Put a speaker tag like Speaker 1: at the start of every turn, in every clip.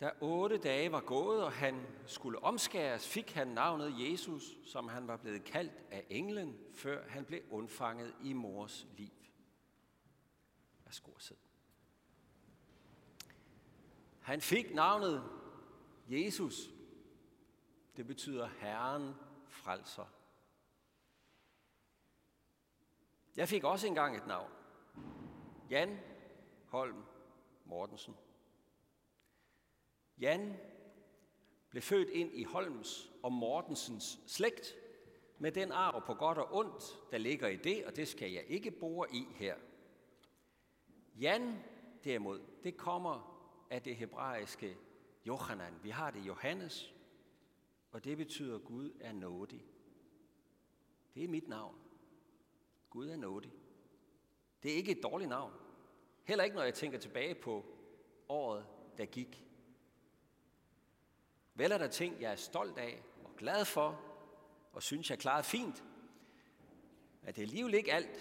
Speaker 1: Da otte dage var gået, og han skulle omskæres, fik han navnet Jesus, som han var blevet kaldt af englen, før han blev undfanget i mors liv. Værsgo sid. Han fik navnet Jesus. Det betyder Herren frelser. Jeg fik også engang et navn. Jan Holm Mortensen. Jan blev født ind i Holms og Mortensens slægt, med den arv på godt og ondt, der ligger i det, og det skal jeg ikke bore i her. Jan, derimod, det kommer af det hebraiske Johanan. Vi har det Johannes, og det betyder Gud er nådig. Det er mit navn. Gud er nådig. Det er ikke et dårligt navn. Heller ikke, når jeg tænker tilbage på året, der gik. Vel er der ting, jeg er stolt af og glad for, og synes, jeg klarede fint. Men det er alligevel ikke alt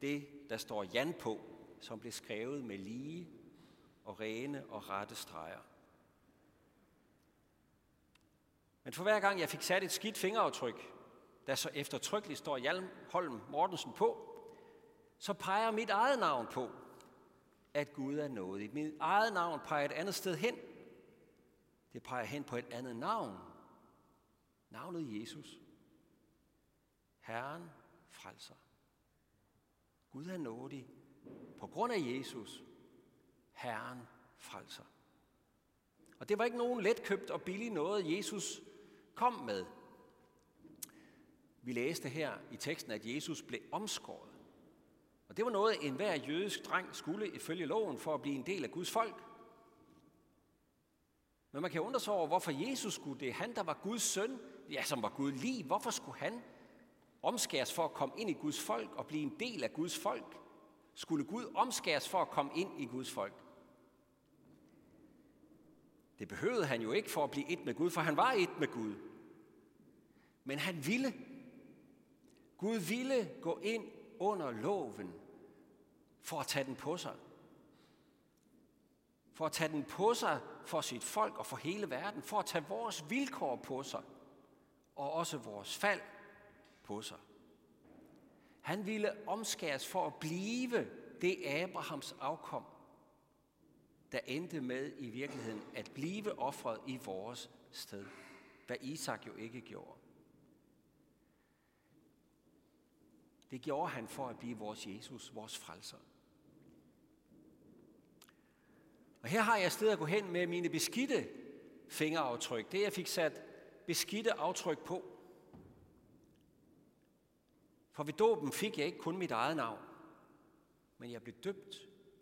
Speaker 1: det, der står Jan på, som blev skrevet med lige og rene og rette streger. Men for hver gang jeg fik sat et skidt fingeraftryk, der så eftertrykkeligt står Hjalm Holm Mortensen på, så peger mit eget navn på, at Gud er nådig. Mit eget navn peger et andet sted hen. Det peger hen på et andet navn. Navnet Jesus. Herren frelser. Gud er nådig på grund af Jesus. Herren frelser. Og det var ikke nogen letkøbt og billig noget, Jesus kom med. Vi læste her i teksten, at Jesus blev omskåret. Og det var noget, enhver jødisk dreng skulle ifølge loven for at blive en del af Guds folk. Men man kan undre sig over, hvorfor Jesus skulle det. Han, der var Guds søn, ja, som var Gud lige, hvorfor skulle han omskæres for at komme ind i Guds folk og blive en del af Guds folk? Skulle Gud omskæres for at komme ind i Guds folk? Det behøvede han jo ikke for at blive et med Gud, for han var et med Gud. Men han ville. Gud ville gå ind under loven for at tage den på sig. For at tage den på sig for sit folk og for hele verden. For at tage vores vilkår på sig. Og også vores fald på sig. Han ville omskæres for at blive det Abrahams afkom, der endte med i virkeligheden at blive offret i vores sted. Hvad Isak jo ikke gjorde. Det gjorde han for at blive vores Jesus, vores frelser. Og her har jeg et sted at gå hen med mine beskidte fingeraftryk. Det jeg fik sat beskidte aftryk på. For ved dåben fik jeg ikke kun mit eget navn, men jeg blev døbt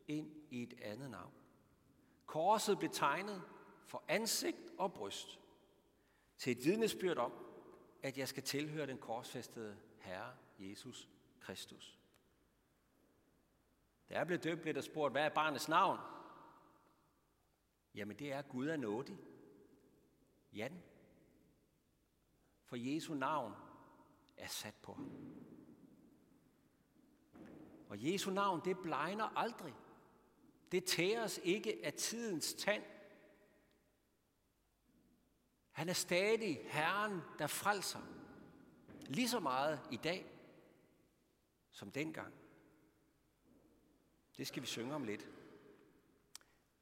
Speaker 1: ind i et andet navn. Korset blev tegnet for ansigt og bryst til et vidnesbyrd om, at jeg skal tilhøre den korsfæstede Herre Jesus Kristus. Da jeg blev døbt, blev der spurgt, hvad er barnets navn? Jamen det er Gud er nådig. Jan. For Jesu navn er sat på ham. Og Jesu navn, det blegner aldrig. Det tæres ikke af tidens tand. Han er stadig Herren, der frelser. Lige så meget i dag, som dengang. Det skal vi synge om lidt.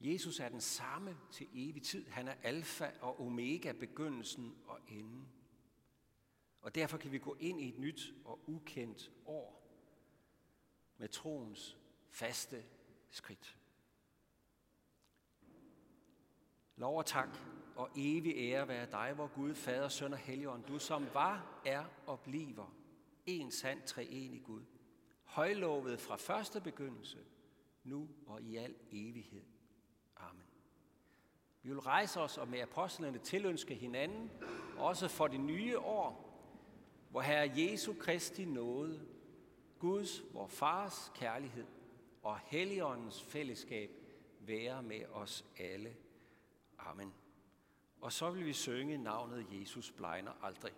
Speaker 1: Jesus er den samme til evig tid. Han er alfa og omega, begyndelsen og enden. Og derfor kan vi gå ind i et nyt og ukendt år med troens faste skridt. Lov og tak og evig ære være dig, hvor Gud, Fader, Søn og Helligånd, du som var, er og bliver en sand treenig Gud. Højlovet fra første begyndelse, nu og i al evighed. Amen. Vi vil rejse os og med apostlene tilønske hinanden, også for det nye år, hvor Herre Jesu Kristi nåde, Guds, vor Fars kærlighed og Helligåndens fællesskab være med os alle. Amen. Og så vil vi synge navnet Jesus blegner aldrig.